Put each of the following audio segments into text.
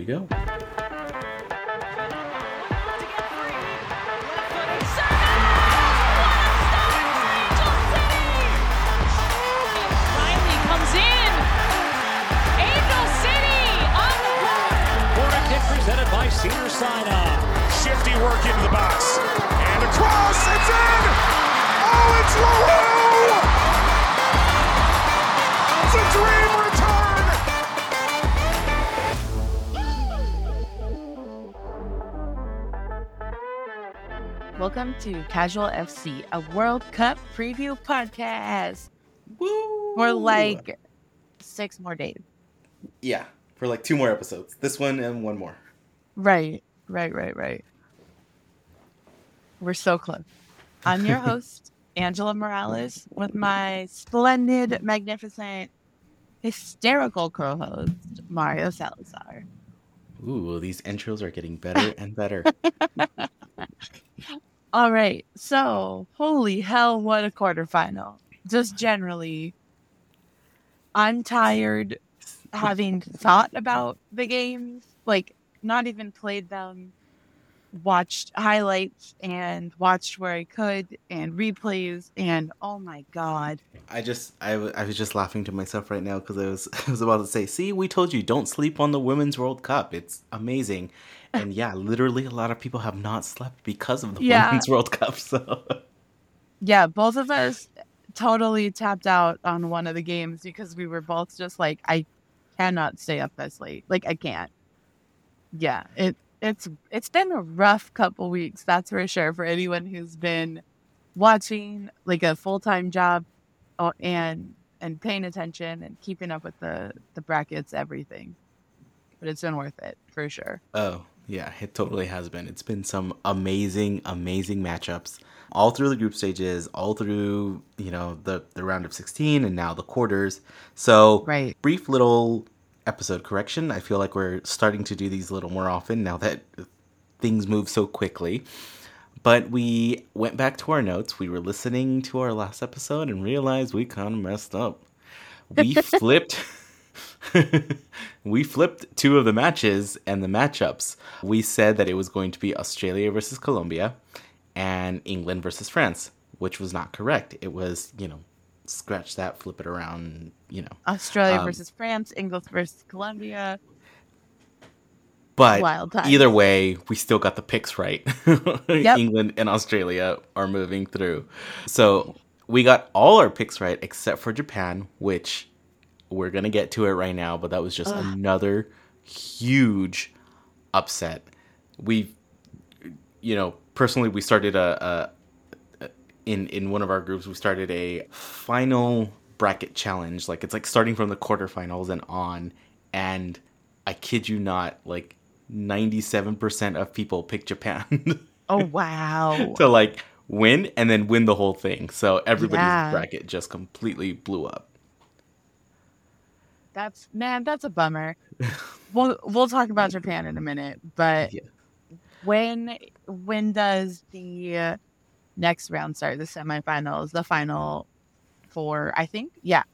we go. Riley comes in. Angel City on the run. Hornet kick presented by Cedar Sinai. Shifty work into the box. And across. It's in. Oh, it's Leroux. It's a dream return. Welcome to Casual FC, a World Cup preview podcast Woo! for like six more days. yeah, for like two more episodes. This one and one more. Right, right, right, right. We're so close. I'm your host, Angela Morales, with my splendid, magnificent, hysterical co host, Mario Salazar. Ooh, these intros are getting better and better. All right, so holy hell, what a quarterfinal. Just generally, I'm tired having thought about the games, like not even played them, watched highlights and watched where I could and replays and oh my god. I just, I, w- I was just laughing to myself right now because I was, I was about to say, see, we told you, don't sleep on the Women's World Cup. It's amazing. And yeah, literally a lot of people have not slept because of the Yeah. Women's World Cup. So Yeah, both of us totally tapped out on one of the games because we were both just like I cannot stay up this late. Like I can't. Yeah, it it's it's been a rough couple weeks, that's for sure for anyone who's been watching like a full-time job uh, and and paying attention and keeping up with the the brackets everything. But it's been worth it for sure. Oh, yeah, it totally has been. It's been some amazing, amazing matchups all through the group stages, all through, you know, the, the round of 16 and now the quarters. So, Right. brief little episode correction. I feel like we're starting to do these a little more often now that things move so quickly. But we went back to our notes. We were listening to our last episode and realized we kind of messed up. We flipped. we flipped two of the matches and the matchups. We said that it was going to be Australia versus Colombia and England versus France, which was not correct. It was, you know, scratch that, flip it around, you know. Australia Um, versus France, England versus Colombia. But either way, we still got the picks right. Yep. England and Australia are moving through. So we got all our picks right except for Japan, which we're going to get to it right now, but that was just another huge upset. We, you know, personally, we started a, a in in one of our groups, we started a final bracket challenge. Like it's like starting from the quarterfinals and on. And I kid you not, like ninety seven percent of people pick Japan Oh wow. to like win and then win the whole thing. So everybody's Yeah. bracket just completely blew up. That's man, that's a bummer. we'll we'll talk about Japan in a minute, but Yeah. when when does the next round start? The semifinals, the final four, I think. Yeah,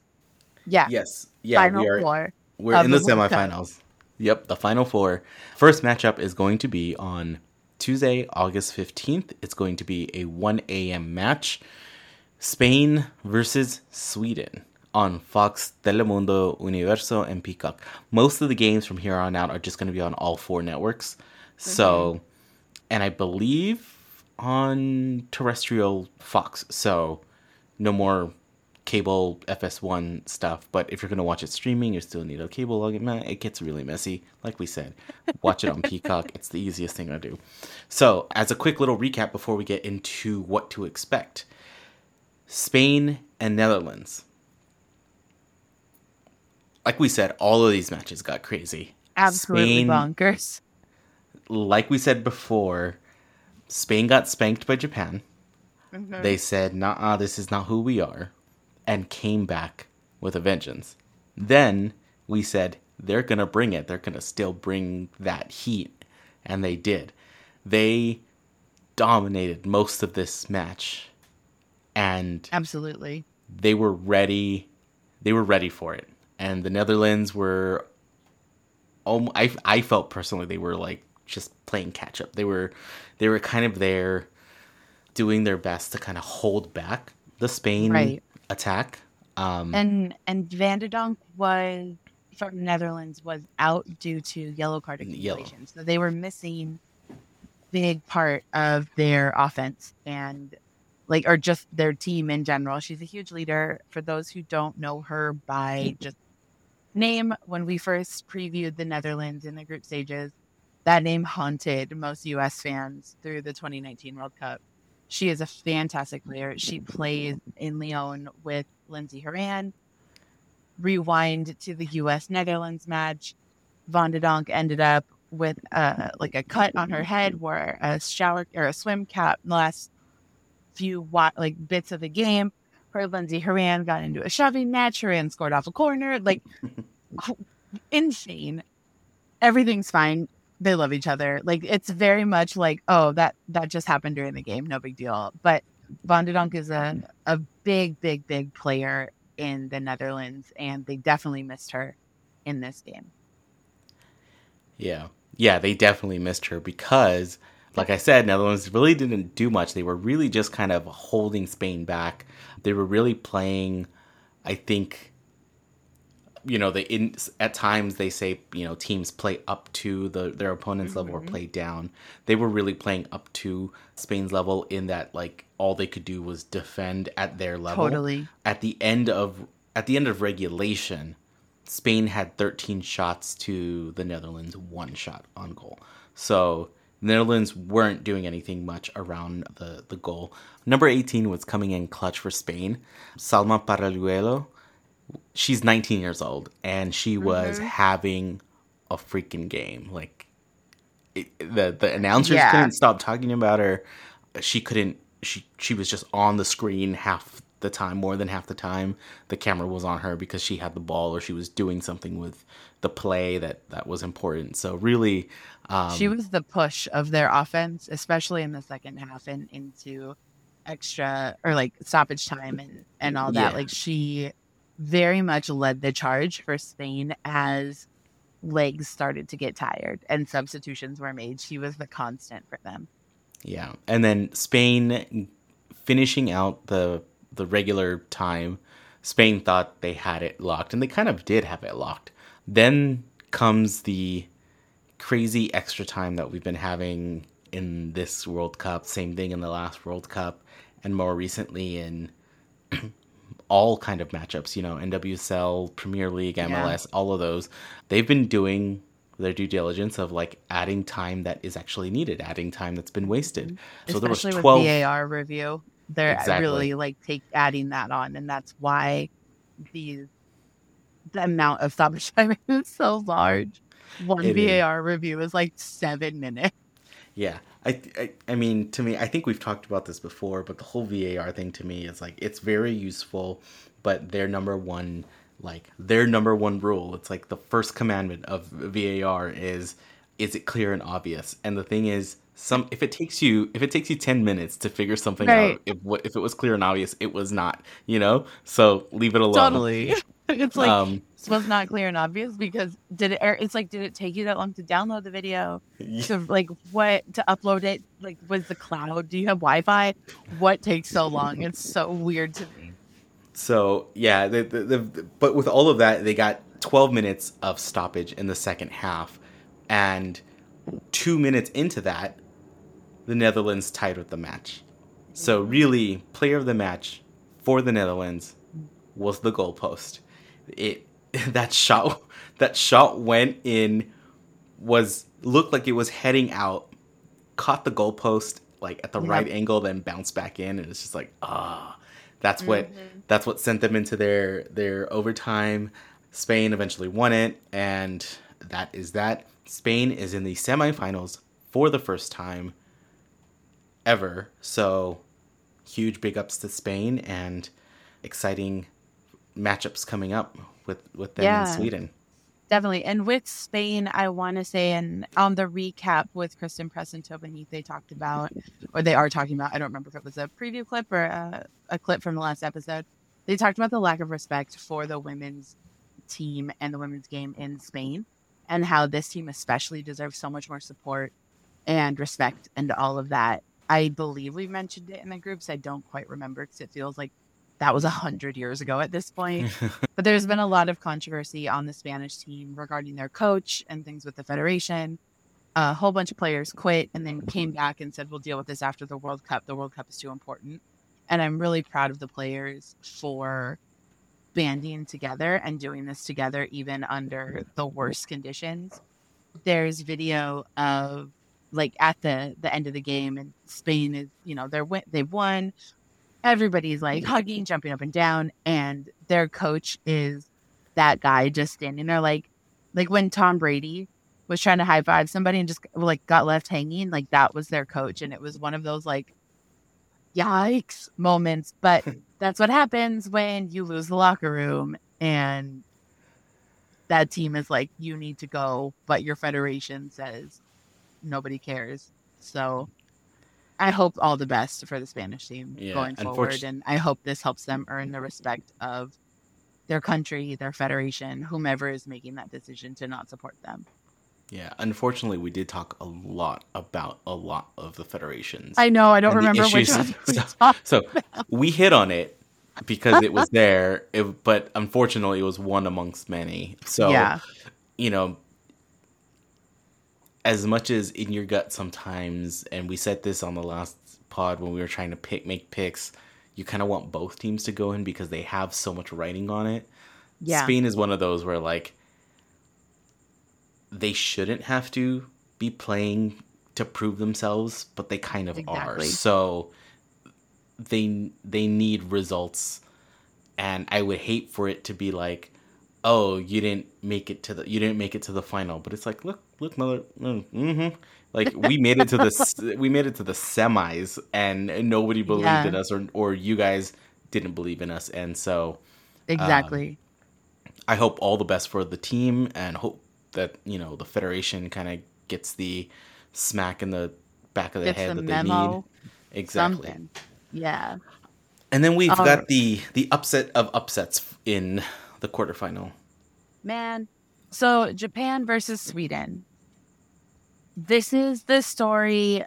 yeah. Yes. Yeah, final we are four. We're in the the semifinals. Yep, the final four. First matchup is going to be on Tuesday, August 15th. It's going to be a 1 a.m. match. Spain versus Sweden on Fox, Telemundo, Universo, and Peacock. Most of the games from here on out are just going to be on all four networks. So, mm-hmm. and I believe on terrestrial Fox. So, no more cable FS1 stuff. But if you're going to watch it streaming, you still need a cable login. It gets really messy. Like we said, watch it on Peacock. It's the easiest thing to do. So, as a quick little recap before we get into what to expect Spain and Netherlands. Like we said, all of these matches got crazy. Absolutely Spain- bonkers. Like we said before, Spain got spanked by Japan. Mhm. They said, nah, this is not who we are, and came back with a vengeance. Then we said, they're going to bring it. They're going to still bring that heat. And they did. They dominated most of this match. And Absolutely. they were ready. They were ready for it. And the Netherlands were um, I I felt personally they were like just playing catch up. They were they were kind of there doing their best to kind of hold back the Spain Right. attack. Um, And and van de Donk was from the Netherlands was out due to yellow card Yellow. So they were missing big part of their offense and like or just their team in general. She's a huge leader. For those who don't know her by just name, when we first previewed the Netherlands in the group stages, that name haunted most US fans through the 2019 World Cup. She is a fantastic player. She plays in Lyon with Lindsey Horan. Rewind to the US Netherlands match. van de Donk ended up with uh, like a cut on her head, wore a shower or a swim cap in the last few like bits of the game. Her Lindsey Horan got into a shoving match. Horan scored off a corner. Like oh, insane. Everything's fine. They love each other. Like it's very much like, oh, that that just happened during the game. No big deal. But van de Donk is a a big, big, big player in the Netherlands, and they definitely missed her in this game. Yeah. Yeah, they definitely missed her because, like I said, Netherlands really didn't do much. They were really just kind of holding Spain back. They were really playing, I think, you know, they in at times they say, you know, teams play up to the their opponent's level or mm-hmm. play down. They were really playing up to Spain's level in that like all they could do was defend at their level. Totally. At the end of at the end of regulation, Spain had 13 shots to the Netherlands, one shot on goal. So the Netherlands weren't doing anything much around the, the goal. Number 18 was coming in clutch for Spain. Salma Paralluelo. She's 19 years old and she was mm-hmm. having a freaking game. Like it, the the announcers Yeah. couldn't stop talking about her. She couldn't. She she was just on the screen half the time, more than half the time. The camera was on her because she had the ball or she was doing something with the play that that was important. So really, um, she was the push of their offense, especially in the second half and into extra or like stoppage time and, and all that. Yeah. Like she very much led the charge for Spain as legs started to get tired and substitutions were made. She was the constant for them. Yeah, and then Spain finishing out the the regular time. Spain thought they had it locked, and they kind of did have it locked. Then comes the crazy extra time that we've been having in this World Cup. Same thing in the last World Cup, and more recently in all kind of matchups. You know, NWSL, Premier League, Yeah. MLS, all of those. They've been doing their due diligence of like adding time that is actually needed, adding time that's been wasted. So there was twelve. with VAR review. They're Exactly. really like take adding that on and that's why the the amount of stoppage time is so large. One It is. VAR review is like seven minutes. Yeah, I, I I mean, to me, I think we've talked about this before, but the whole VAR thing to me is like it's very useful, but their number one, like their number one rule, it's like the first commandment of VAR is is it clear and obvious? And the thing is, some if it takes you if it takes you ten minutes to figure something Right. out, if what if it was clear and obvious, it was not, you know. So leave it alone. Totally. it's like Um, was not clear and obvious because did it it's like did it take you that long to download the video? To like what to upload it? Like was the cloud? Do you have Wi Fi? What takes so long? It's so weird to me. So yeah, the, the, the, but with all of that, they got 12 minutes of stoppage in the second half, and two minutes into that, the Netherlands tied with the match. So mm-hmm. really, player of the match for the Netherlands was the goalpost. It that shot that shot went in was looked like it was heading out, caught the goalpost like at the Yep. right angle, then bounced back in, and it's just like ah, that's what that's what sent them into their their overtime. Spain eventually won it, and that is that. Spain is in the semifinals for the first time ever. So huge big ups to Spain and exciting matchups coming up with with them Yeah. in Sweden. Definitely. And with Spain, I want to say, and on the recap with Christen Press and they talked about, or they are talking about, I don't remember if it was a preview clip or a, a clip from the last episode. They talked about the lack of respect for the women's team and the women's game in Spain. and how this team especially deserves so much more support and respect and all of that. I believe we mentioned it in the groups. I don't quite remember because it feels like that was a hundred years ago at this point. but there's been a lot of controversy on the Spanish team regarding their coach and things with the federation. A whole bunch of players quit and then came back and said, "We'll deal with this after the World Cup. The World Cup is too important." And I'm really proud of the players for banding together and doing this together, even under the worst conditions. There's video of like at the the end of the game, and Spain is, you know, they're they've won. Everybody's like hugging, jumping up and down, and their coach is that guy just standing there, like, like when Tom Brady was trying to high five somebody and just like got left hanging, like that was their coach, and it was one of those like yikes moments. But that's what happens when you lose the locker room and that team is like, you need to go, but your federation says nobody cares. So I hope all the best for the Spanish team Yeah, going forward. And I hope this helps them earn the respect of their country, their federation, whomever is making that decision to not support them. Yeah, unfortunately, we did talk a lot about a lot of the federations. I know, I don't remember which one we so, so we hit on it because it was there, it, but unfortunately, it was one amongst many. So yeah. you know, as much as in your gut sometimes, and we said this on the last pod when we were trying to pick make picks, you kind of want both teams to go in because they have so much writing on it. Yeah. Spain is one of those where like they shouldn't have to be playing to prove themselves, but they kind of are. So they they need results and I would hate for it to be like, "Oh, you didn't make it to the you didn't make it to the final." But it's like, "Look, look, mother, mm-hmm. like we made it to the we made it to the semis and nobody believed Yeah. in us or or you guys didn't believe in us." And so Exactly. I hope all the best for the team and hope that, you know, the federation kind of gets the smack in the back of the Gets head the that memo, they need. Exactly. Something. Yeah. And then we've All got right. the the upset of upsets in the quarterfinal. Man. So Japan versus Sweden. This is the story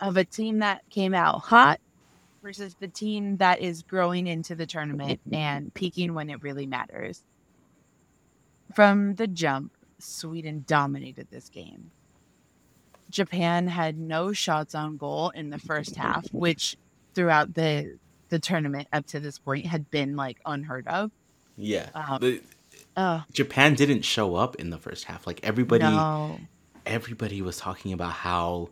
of a team that came out hot versus the team that is growing into the tournament and peaking when it really matters. From the jump, Sweden dominated this game. Japan had no shots on goal in the first half, which throughout the the tournament up to this point had been like unheard of. Yeah. Um, The- Oh, Japan didn't show up in the first half. Like everybody no. Everybody was talking about how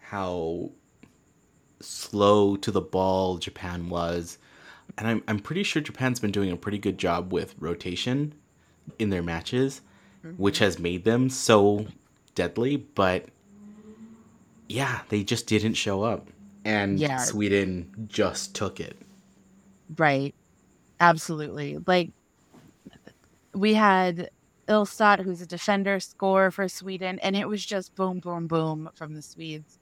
how slow to the ball Japan was. And I'm I'm pretty sure Japan's been doing a pretty good job with rotation in their matches, mm-hmm. which has made them so deadly, but yeah, they just didn't show up. And Yeah. Sweden just took it. Right. Absolutely. Like we had Ilestedt, who's a defender, score for Sweden, and it was just boom, boom, boom from the Swedes.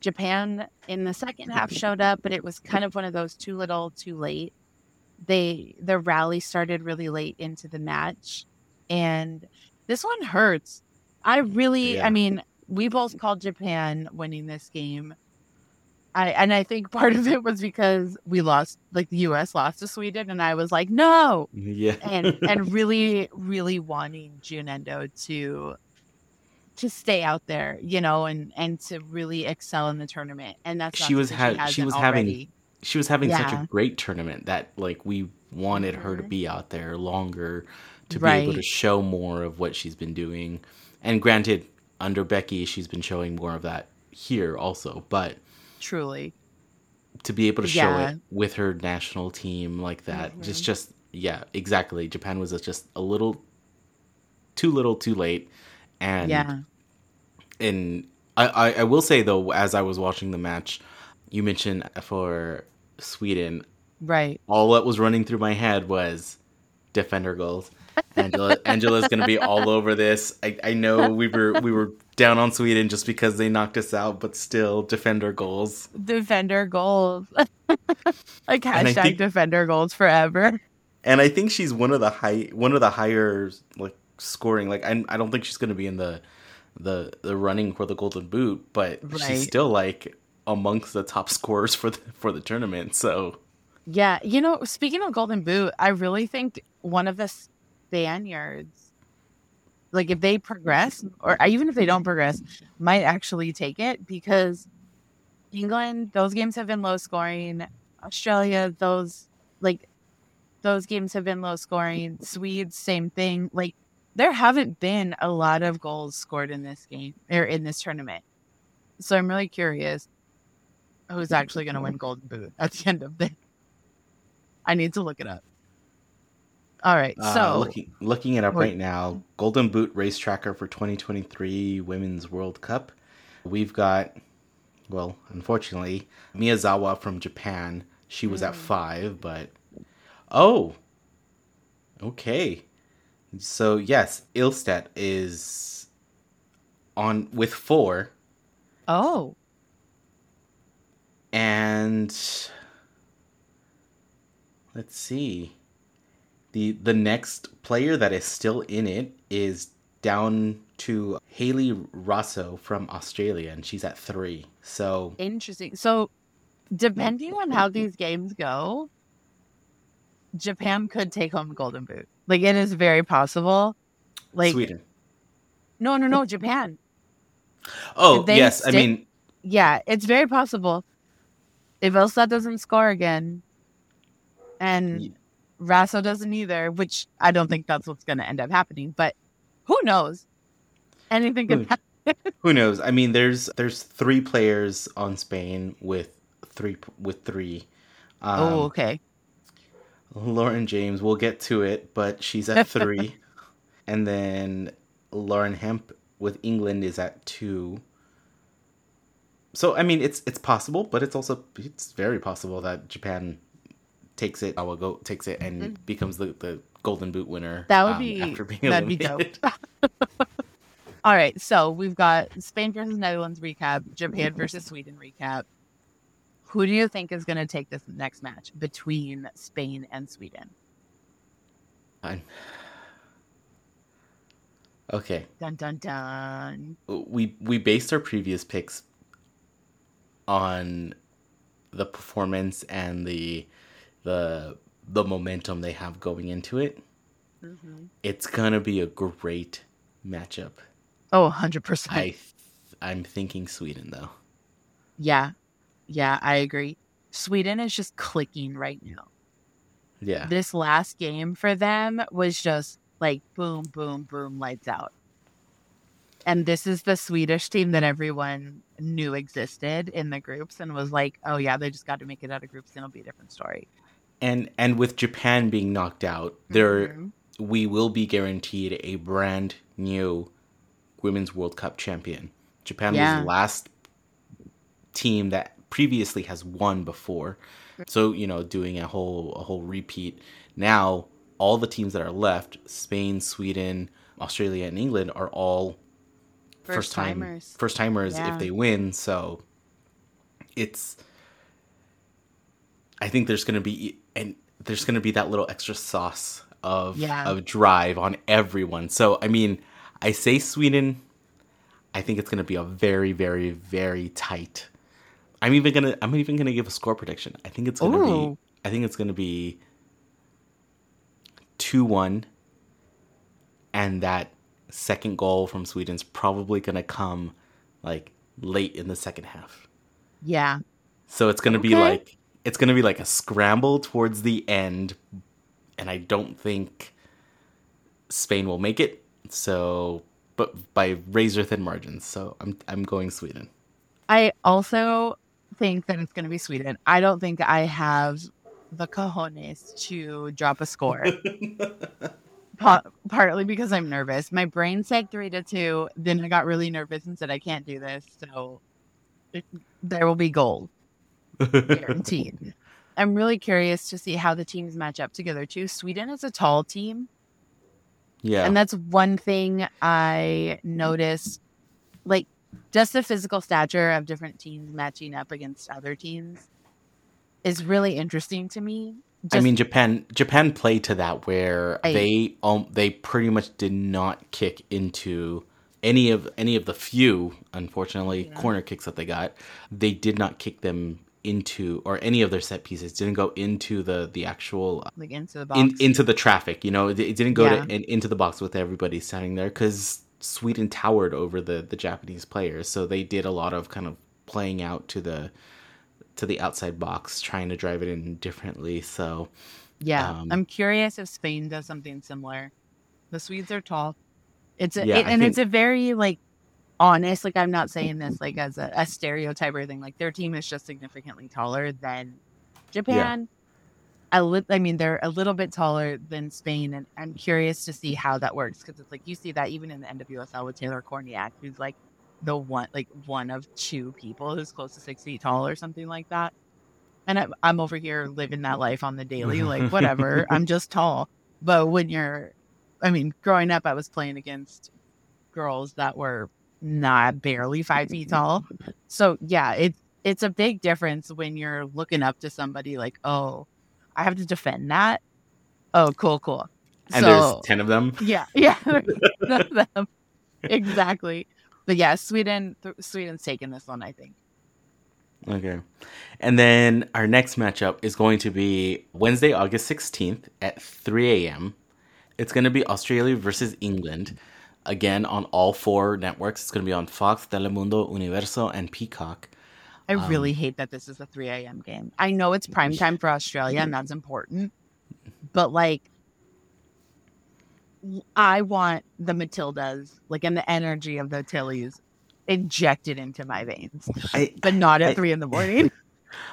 Japan in the second half showed up, but it was kind of one of those too little, too late. They the rally started really late into the match, and this one hurts. I really, Yeah. I mean, we both called Japan winning this game. I and I think part of it was because we lost, like the U.S. lost to Sweden, and I was like, no, Yeah. and and really, really wanting Jun Endo to to stay out there, you know, and and to really excel in the tournament. And that's She was ha- she hasn't was having- she was having such a great tournament that like we wanted her to Mhm. be out there longer to be able to show more of what she's been doing. And granted, under Becky, she's been showing more of that here also, but truly. to be able to show Yeah. it with her national team like that, Mhm. just just yeah, exactly. Japan was just a little too little, too late, and yeah. and I, I, I will say though, as I was watching the match, you mentioned for Sweden, Right. all that was running through my head was defender goals. Angela Angela's gonna be all over this. I, I know we were we were down on Sweden just because they knocked us out, but still defender goals. Defender goals. like hashtag think- defender goals forever. And I think she's one of the high one of the higher like scoring. Like I, I don't think she's going to be in the the the running for the Golden Boot, but Right. she's still like amongst the top scorers for the for the tournament. So Yeah, you know, speaking of Golden Boot, I really think one of the Spaniards, like if they progress, or even if they don't progress, might actually take it because England, those games have been low scoring. Australia, those like those games have been low scoring. Swedes, same thing. Like there haven't been a lot of goals scored in this game or in this tournament. So I'm really curious who's actually going to win Golden Boot at the end of the I need to look it up. All right. uh, So, looking looking it up right now, Golden Boot race tracker for 2023 Women's World Cup. We've got, well, unfortunately, Miyazawa from Japan. She was Hmm. at five, but oh, okay. So yes, Ilestedt is on with four, oh, and let's see. The The next player that is still in it is down to Hayley Raso from Australia, and she's at three. So interesting. So, depending on how these games go, Japan could take home Golden Boot. Like it is very possible. Like Sweden. no, no, no, Japan. Oh yes, I mean Yeah, it's very possible. If Elsa doesn't score again, and Raso doesn't either, which I don't think that's what's going to end up happening. But who knows? Anything can happen. who knows? I mean, there's there's three players on Spain with three with three. Um, oh, okay. Lauren James, we'll get to it, but she's at three. and then Lauren Hemp with England is at two. So I mean it's it's possible, but it's also it's very possible that Japan takes it I will go takes it and becomes the, the golden boot winner. That would um, be after being that'd be dope. All right, so we've got Spain versus Netherlands recap, Japan versus Sweden recap. Who do you think is going to take this next match between Spain and Sweden? Fine. Okay. Dun dun dun. we we based our previous picks on the performance and the the the momentum they have going into it. Mm-hmm. It's gonna be a great matchup. Oh, 100%. I th- I'm thinking Sweden though. Yeah. Yeah, I agree. Sweden is just clicking right now. Yeah. This last game for them was just like boom, boom, boom, lights out. And this is the Swedish team that everyone knew existed in the groups and was like, oh, yeah, they just got to make it out of groups and it'll be a different story. And and with Japan being knocked out, there Mhm. we will be guaranteed a brand new Women's World Cup champion. Japan Yeah. was the last team that previously has won before. So, you know, doing a whole a whole repeat. Now, all the teams that are left, Spain, Sweden, Australia and England are all first time First-timers. first timers Yeah. if they win, so it's I think there's going to be and there's going to be that little extra sauce of Yeah. of drive on everyone. So I mean, I say Sweden. I think it's going to be a very, very, very tight. I'm even gonna. I'm even gonna give a score prediction. I think it's gonna Ooh. be. I think it's gonna be two one, and that second goal from Sweden's probably gonna come like late in the second half. Yeah. So it's gonna be like it's gonna be like a scramble towards the end, and I don't think Spain will make it. So, but by razor thin margins. So I'm I'm going Sweden. I also think that it's going to be Sweden. I don't think I have the cojones to drop a score. Pa- partly because I'm nervous. My brain said three to two. Then I got really nervous and said I can't do this. So it, there will be gold, guaranteed. I'm really curious to see how the teams match up together too. Sweden is a tall team, Yeah. and that's one thing I noticed. Like just the physical stature of different teams matching up against other teams is really interesting to me I mean, Japan Japan played to that where I- they um they pretty much did not kick into any of any of the few, unfortunately, corner kicks that they got. They did not kick them into or any of their set pieces didn't go into the the actual like into the box. in, into the traffic. You know, it, it didn't go Yeah. to in, into the box with everybody standing there because Sweden towered over the the Japanese players, so they did a lot of kind of playing out to the to the outside box, trying to drive it in differently. So yeah, um, I'm curious if Spain does something similar. The Swedes are tall. It's a, Yeah, it- and think- it's a very like honest. Like I'm not saying this like as a, a stereotype or thing. Like their team is just significantly taller than Japan. A li- I mean, they're a little bit taller than Spain, and I'm curious to see how that works because it's like you see that even in the NWSL with Taylor Kornieck, who's like the one, like one of two people who's close to six feet tall or something like that. And I'm, I'm over here living that life on the daily, like whatever. I'm just tall. But when you're, I mean, growing up, I was playing against girls that were not barely five feet tall. So yeah, it it's a big difference when you're looking up to somebody like, oh, I have to defend that. Oh, cool, cool. and so, there's ten of them. yeah, yeah, them. exactly. But yeah, Sweden, th- Sweden's taking this one, I think. Okay. And then our next matchup is going to be Wednesday, August 16th at 3 a.m. It's going to be Australia versus England. Again, on all four networks. It's going to be on Fox, Telemundo, Universo, and Peacock. I Um, really hate that this is a 3 a.m. game. I know it's prime time for Australia and that's important, but like, I want the Matildas, like, and the energy of the Tillies injected into my veins, I, but not at I- three in the morning.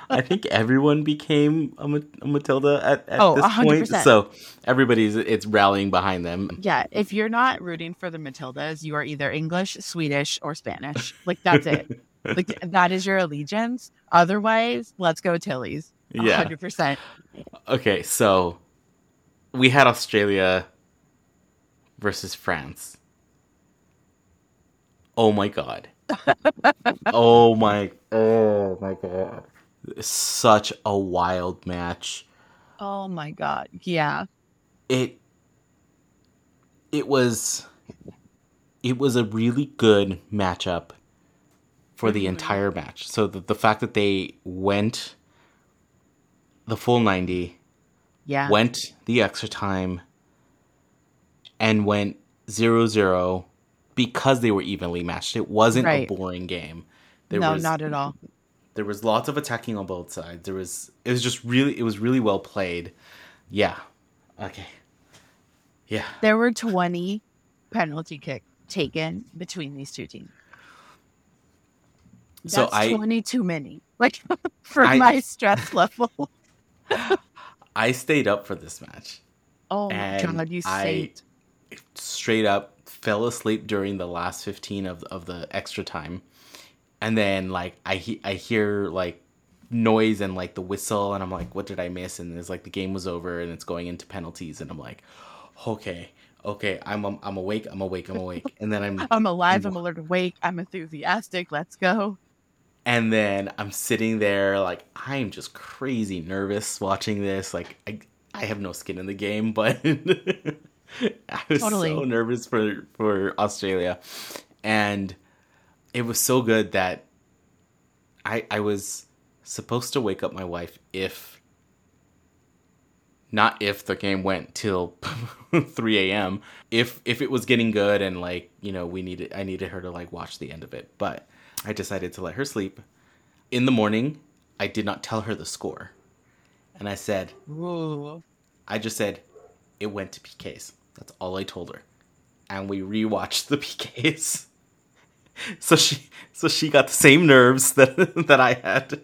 I think everyone became a, a Matilda at, at Oh, this point. 100%. So everybody's it's rallying behind them. yeah, if you're not rooting for the Matildas, you are either English, Swedish, or Spanish. Like, that's it. like, that is your allegiance. Otherwise, let's go Tillies. Yeah. 100%. Okay, so we had Australia versus France. Oh my god. oh my oh my god. Such a wild match. Oh my God. Yeah. It it was it was a really good matchup for the mm-hmm. entire match. So the, the fact that they went the full 90 Yeah. went the extra time and went 0-0 because they were evenly matched. It wasn't Right. a boring game. There no, was not at all. There was lots of attacking on both sides. There was it was just really it was really well played. Yeah. Okay. Yeah. There were 20 penalty kick taken between these two teams. That's So I- 20 too many. Like for I- my stress level. I stayed up for this match. Oh my god, you I- straight up fell asleep during the last 15 of, of the extra time and then like I, he- I hear like noise and like the whistle and i'm like what did i miss and it's like the game was over and it's going into penalties and i'm like okay okay i'm i'm, I'm awake i'm awake i'm awake and then i'm I'm alive, I'm alert awake, I'm enthusiastic, let's go. and then i'm sitting there like i'm just crazy nervous watching this like i i have no skin in the game but i was Totally. so nervous for for australia and it was so good that i i was supposed to wake up my wife if not if the game went till 3 a.m if if it was getting good and like you know we needed i needed her to like watch the end of it. But i decided to let her sleep. In the morning i did not tell her the score. And i said Ooh. i just said it went to pks that's all i told her. And we rewatched the pks so she so she got the same nerves that that i had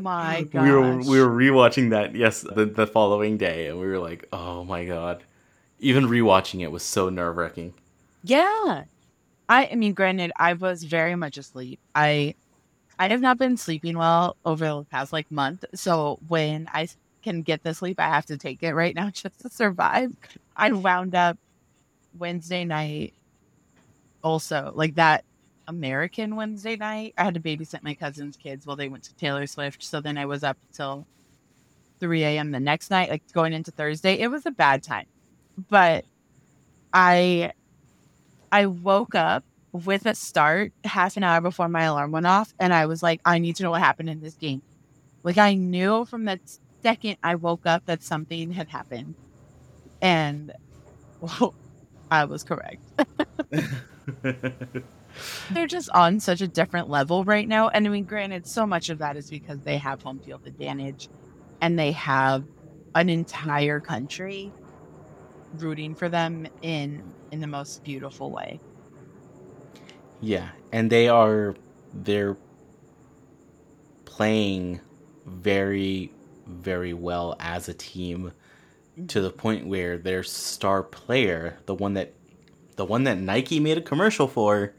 My God. we were we were rewatching that yes the, the following day and we were like oh my god even rewatching it was so nerve-wracking Yeah. I, I mean, granted, I was very much asleep. I I have not been sleeping well over the past like month. So when I can get the sleep, I have to take it right now just to survive. I wound up Wednesday night also like that American Wednesday night. I had to babysit my cousin's kids while they went to Taylor Swift. So then I was up till 3 a.m. the next night, like going into Thursday. It was a bad time. But I I woke up with a start half an hour before my alarm went off and I was like, I need to know what happened in this game. Like I knew from the second I woke up that something had happened. And well, I was correct. They're just on such a different level right now. And I mean, granted, so much of that is because they have home field advantage and they have an entire country rooting for them in in the most beautiful way. Yeah, and they are they're playing very very well as a team mm-hmm. to the point where their star player, the one that the one that Nike made a commercial for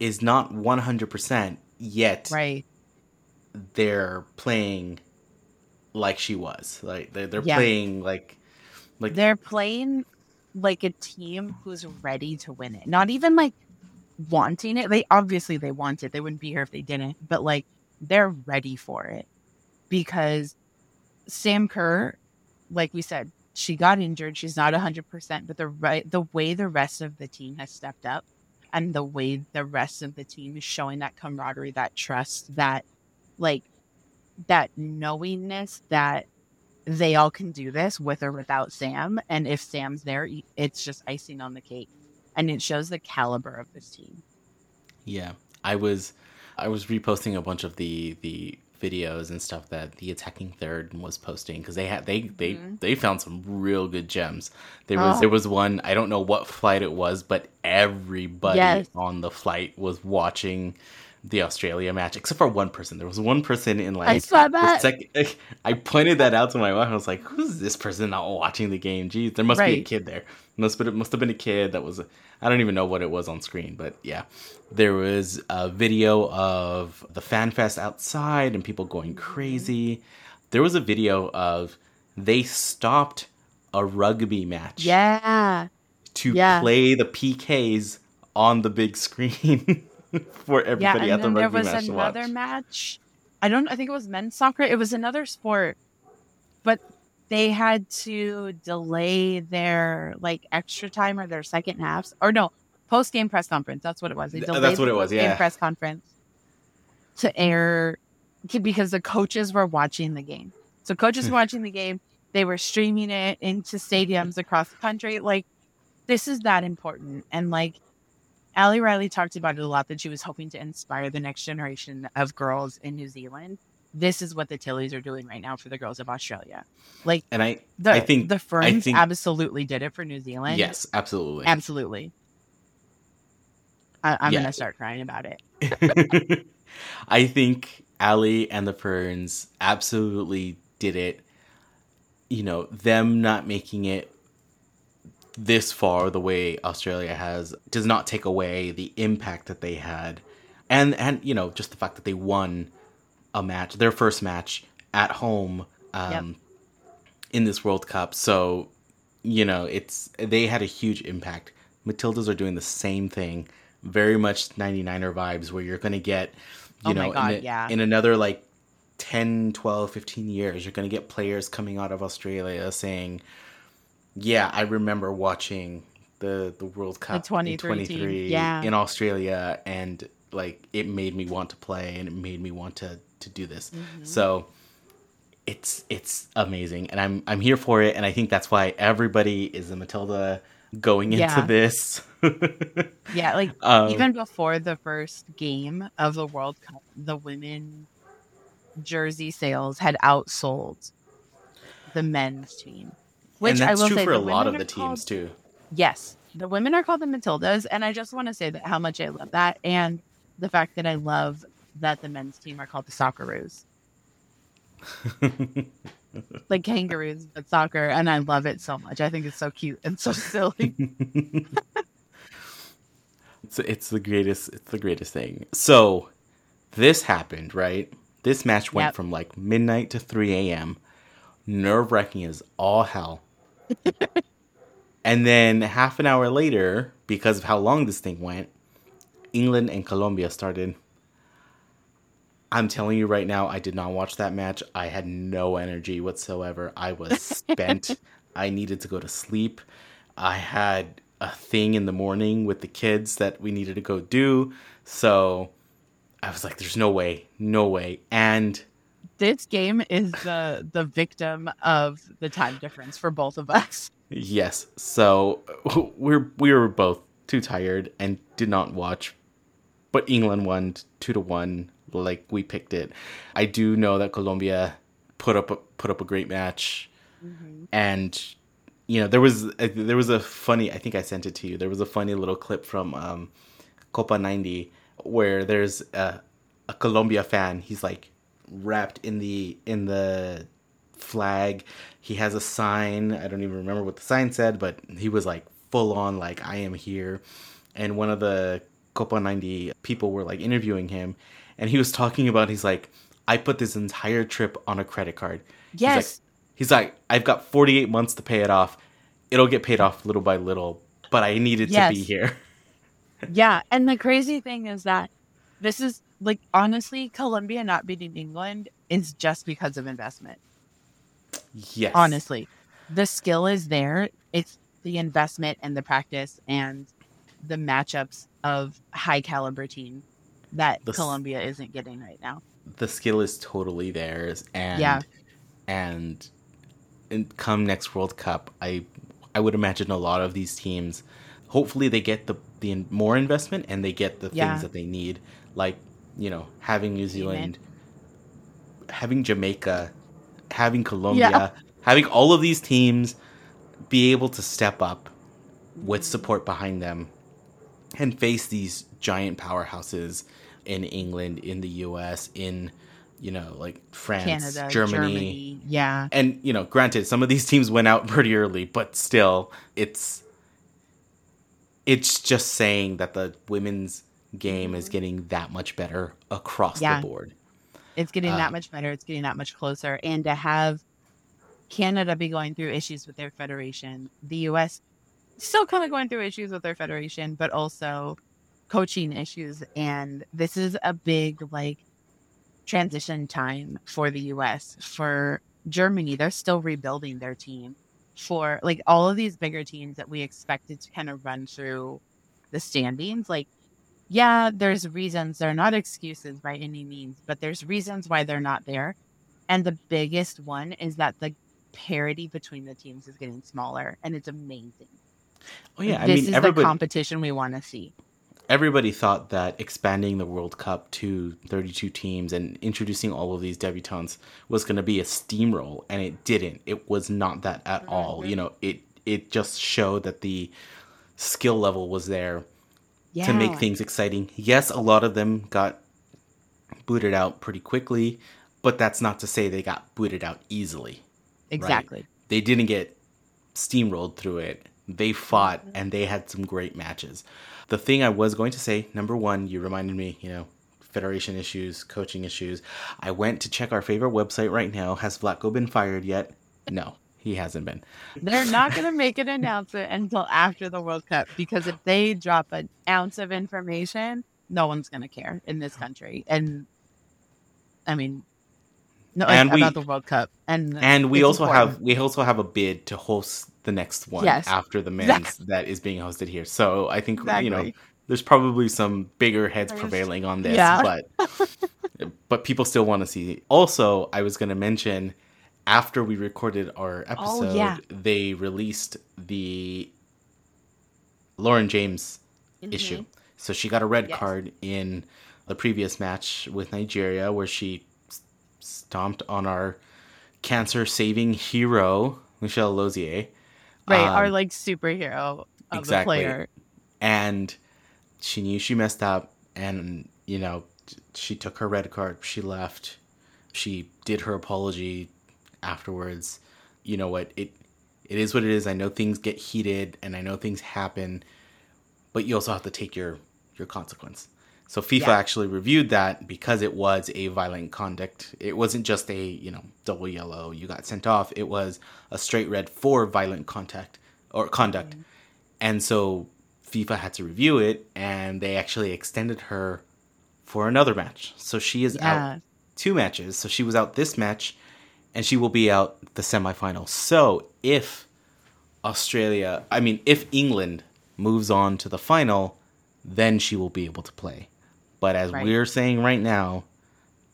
is not 100% yet Right. they're playing like she was. Like they're, they're Yeah. playing like like They're playing like a team who's ready to win it. Not even like wanting it. They obviously they want it. They wouldn't be here if they didn't. But like they're ready for it. Because Sam Kerr, like we said, she got injured. She's not 100%, but the right the way the rest of the team has stepped up and the way the rest of the team is showing that camaraderie, that trust, that like that knowingness that they all can do this with or without Sam. And if Sam's there, it's just icing on the cake. And it shows the caliber of this team. Yeah, I was I was reposting a bunch of the the videos and stuff that the attacking third was posting because they had they they mm-hmm. they found some real good gems. There was Oh. there was one I don't know what flight it was, but everybody Yes. on the flight was watching the Australia match except for one person. There was one person in like I saw that. I pointed that out to my wife. I was like, "Who's this person not watching the game? Geez, there must be a kid there. Must be, must have been a kid that was. I don't even know what it was on screen, but yeah, there was a video of the fan fest outside and people going mm-hmm. crazy. There was a video of they stopped a rugby match Yeah. to yeah. play the PKs on the big screen for everybody Yeah. And at the then there rugby was another watch. match. I don't I think it was men's soccer. It was another sport. But they had to delay their like extra time or their second halves. Or no, post game press conference. That's what it was. They delayed that's what the it was, yeah. press conference to air because the coaches were watching the game. So coaches were hmm. watching the game. They were streaming it into stadiums across the country. Like this is that important. And like Ali Riley talked about it a lot that she was hoping to inspire the next generation of girls in New Zealand. This is what the Tillies are doing right now for the girls of Australia. Like And I, the I think the Ferns think- absolutely did it for New Zealand. yes, absolutely. absolutely. I, I'm Yeah. gonna start crying about it. I think Ali and the Ferns absolutely did it. You know, them not making it this far the way Australia has does not take away the impact that they had. And and you know, just the fact that they won a match, their first match at home um in this World Cup. So, you know, it's they had a huge impact. Matildas are doing the same thing. Very much 99er vibes where you're going to get, you Oh know, God, in, a- yeah. in another like 10, 12, 15 years, you're going to get players coming out of Australia saying, "Yeah, I remember watching the the World Cup in 23 team, yeah. in Australia and like it made me want to play and it made me want to to do this." Mm-hmm. So, it's it's amazing and i'm i'm here for it and i think that's why everybody is a matilda going into Yeah. this Yeah, like Um, even before the first game of the World Cup, the women jersey sales had outsold the men's team. Which and that's I will true say for a lot of the are called- teams too. Yes, the women are called the Matildas, and I just want to say that how much I love that, and the fact that I love that the men's team are called the Socceroos, like kangaroos, but soccer, and I love it so much. I think it's so cute and so silly. it's, it's the greatest it's the greatest thing. So this happened right? This match went Yep. from like midnight to 3 a.m nerve-wracking as all hell and then half an hour later because of how long this thing went england and colombia started I'm telling you right now, I did not watch that match. I had no energy whatsoever. I was spent. I needed to go to sleep. I had a thing in the morning with the kids that we needed to go do. So I was like, there's no way, no way. And This game is the the victim of the time difference for both of us. yes, so we're we were both too tired and did not watch. But England won two to one, like we picked it. I do know that Colombia put up a, put up a great match, and you know there was a, there was a funny. I think I sent it to you. There was a funny little clip from um, Copa ninety where there's a, a Colombia fan. He's like wrapped in the in the flag. He has a sign. I don't even remember what the sign said, but he was like full on like I am here. And one of the Copa 90 people were like interviewing him and he was talking about he's like I put this entire trip on a credit card. He's like- Yes. He's like I've got 48 months to pay it off. It'll get paid off little by little, but I needed to be here. Yeah, and the crazy thing is that this is like honestly, Colombia not beating England is just because of investment. Yes. Honestly, the skill is there. It's the investment and the practice and the matchups of high caliber team that The Colombia isn't getting right now. the skill is totally theirs and Yeah. and and come next World Cup, I I would imagine a lot of these teams hopefully they get the the more investment and they get the Yeah. things that they need like, you know, having New Zealand having Jamaica, having Colombia, Yeah. having all of these teams be able to step up with support behind them and face these giant powerhouses in England, in the US, in you know, like France, Canada, Germany. Germany. Yeah. And you know, granted, some of these teams went out pretty early, but still, it's it's just saying that the women's game is getting that much better across Mm-hmm. Yeah. the board. It's getting Uh, that much better. It's getting that much closer. And to have Canada be going through issues with their federation, the US still kind of going through issues with their federation, but also coaching issues. And this is a big, like, transition time for the US. For Germany, they're still rebuilding their team. For like all of these bigger teams that we expected to kind of run through the standings, like yeah, there's reasons. They're not excuses by any means, but there's reasons why they're not there. And the biggest one is that the parity between the teams is getting smaller, and it's amazing. Oh yeah, I this mean is the competition we want to see. everybody thought that expanding the World Cup to 32 teams and introducing all of these debutantes was going to be a steamroll and it didn't. It was not that at all. You know, it it just showed that the skill level was there Yeah, to make things exciting. Yes, a lot of them got booted out pretty quickly, but that's not to say they got booted out easily. exactly. They didn't get steamrolled through it. They fought Mm-hmm. and they had some great matches. The thing I was going to say, number one, you reminded me, you know, federation issues, coaching issues. I went to check our favorite website right now. Has Vlatko been fired yet? No, he hasn't been. They're not going to make an announcement until after the World Cup because if they drop an ounce of information, no one's going to care in this country. And I mean, no, like, And we- about the World Cup. And And we also important. have we also have a bid to host the next one Yes, after the men's exactly. that is being hosted here. So I think you know there's probably some bigger heads There's- prevailing on this, Yeah. but but people still want to see. Also, I was going to mention after we recorded our episode, Oh, yeah. they released the Lauren James Mhm. issue. So she got a red Yes. card in the previous match with Nigeria where she stomped on our cancer saving hero, Michelle Alozie. Right, Um, our like superhero of exactly. the player. and she knew she messed up and you know she took her red card she left she did her apology afterwards you know what it it is what it is i know things get heated and i know things happen but you also have to take your your consequence so fifa Yeah. actually reviewed that because it was a violent conduct it wasn't just a you know double yellow you got sent off it was a straight red for violent contact or conduct mm-hmm. and so FIFA had to review it and they actually extended her for another match. So she is Yeah. out two matches. So she was out this match and she will be out the semifinal. So if Australia, I mean, if England moves on to the final, then she will be able to play. But as Right. we're saying right now,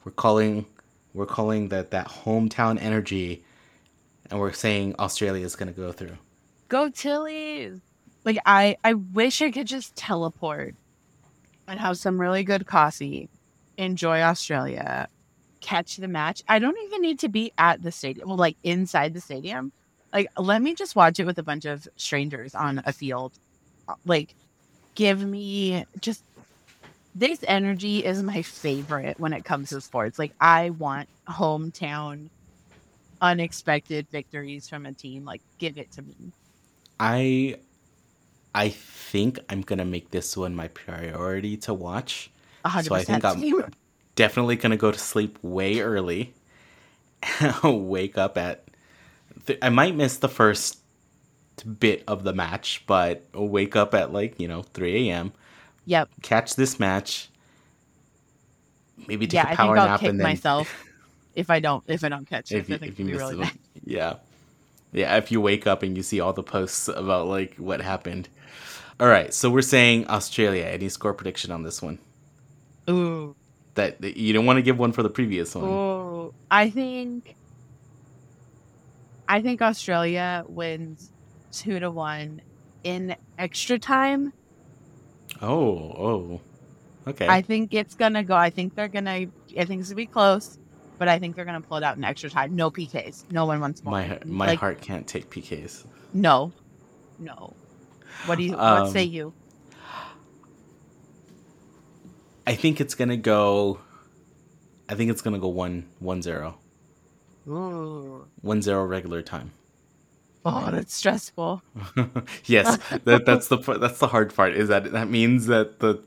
we're calling we're calling that that hometown energy and we're saying Australia is going to go through. Go Tillies! Like I, I wish I could just teleport and have some really good coffee, enjoy Australia, catch the match. I don't even need to be at the stadium, well, like inside the stadium. Like, let me just watch it with a bunch of strangers on a field. Uh, like, give me just this energy is my favorite when it comes to sports. Like, I want hometown, unexpected victories from a team. Like, give it to me. I I think I'm going to make this one my priority to watch. A hundred So I think. I'm- definitely gonna go to sleep way early. Wake up at. Th- I might miss the first bit of the match, but wake up at like you know 3 a.m. Yep. Catch this match. Maybe take Yeah, a I power think I'll nap kick and then myself if I don't if I don't catch it. if you, I think if you miss really it. Yeah, yeah. If you wake up and you see all the posts about like what happened. All right, so we're saying Australia. Any score prediction on this one? Ooh. That that you don't want to give one for the previous one. Ooh. I think I think Australia wins two to one in extra time. Oh, oh. Okay. I think it's gonna go. I think they're gonna. I think it's gonna be close, but I think they're gonna pull it out in extra time. No PKs. No one wants more. my my Like, heart can't take PKs. No, no. What do you? Um, what say you? I think it's gonna go. I think it's gonna go one one zero. Ooh. One zero regular time. Oh, that's stressful. yes, that, that's the that's the hard part. Is that that means that the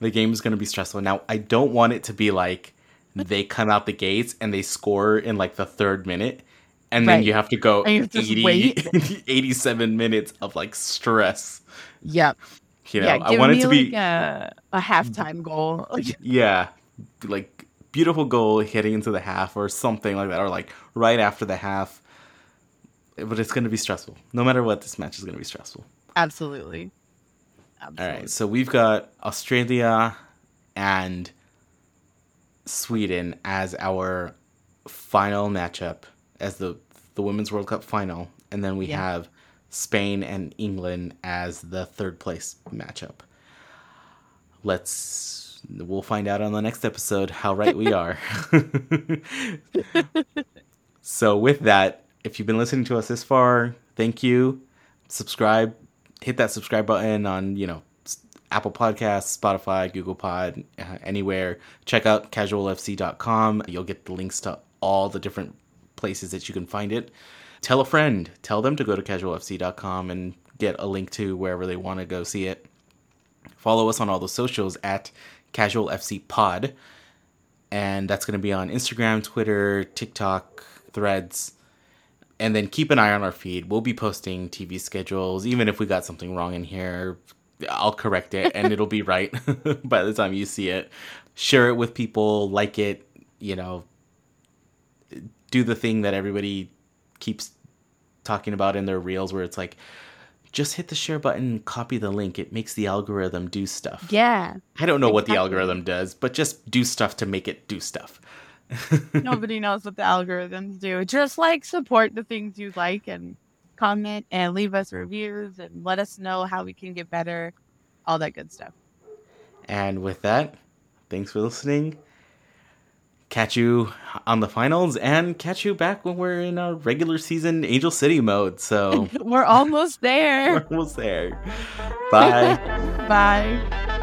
the game is gonna be stressful. Now I don't want it to be like they come out the gates and they score in like the third minute. And then you have to go And have 80, 87 minutes of like stress. Yep. You know, yeah. I want me it to like be a, a halftime goal. yeah like beautiful goal hitting into the half or something like that or like right after the half but it's going to be stressful no matter what this match is going to be stressful Absolutely. all Absolutely. right so we've got australia and sweden as our final matchup as the the women's world cup final and then we Yeah. have spain and england as the third place matchup. Let's we'll find out on the next episode how right we are. So with that if you've been listening to us this far thank you. Subscribe hit that subscribe button on you know apple podcasts spotify google pod uh, anywhere. Check out casualfc.com you'll get the links to all the different places that you can find it tell a friend. Tell them to go to casualfc.com and get a link to wherever they want to go see it. Follow us on all the socials at casual fc pod. And that's going to be on instagram twitter tiktok threads. And then keep an eye on our feed. We'll be posting tv schedules. Even if we got something wrong in here i'll correct it and it'll be right by the time you see it. Share it with people like it you know. Do the thing that everybody keeps talking about in their reels where it's like just hit the share button copy the link it makes the algorithm do stuff Yeah. I don't know what the algorithm does, but just do stuff to make it do stuff. Nobody knows what the algorithms do. Just like support the things you like and comment and leave us reviews and let us know how we can get better. All that good stuff. And with that, thanks for listening. Catch you on the finals and catch you back when we're in our regular season Angel City mode. So We're almost there. we're almost there. Bye. Bye.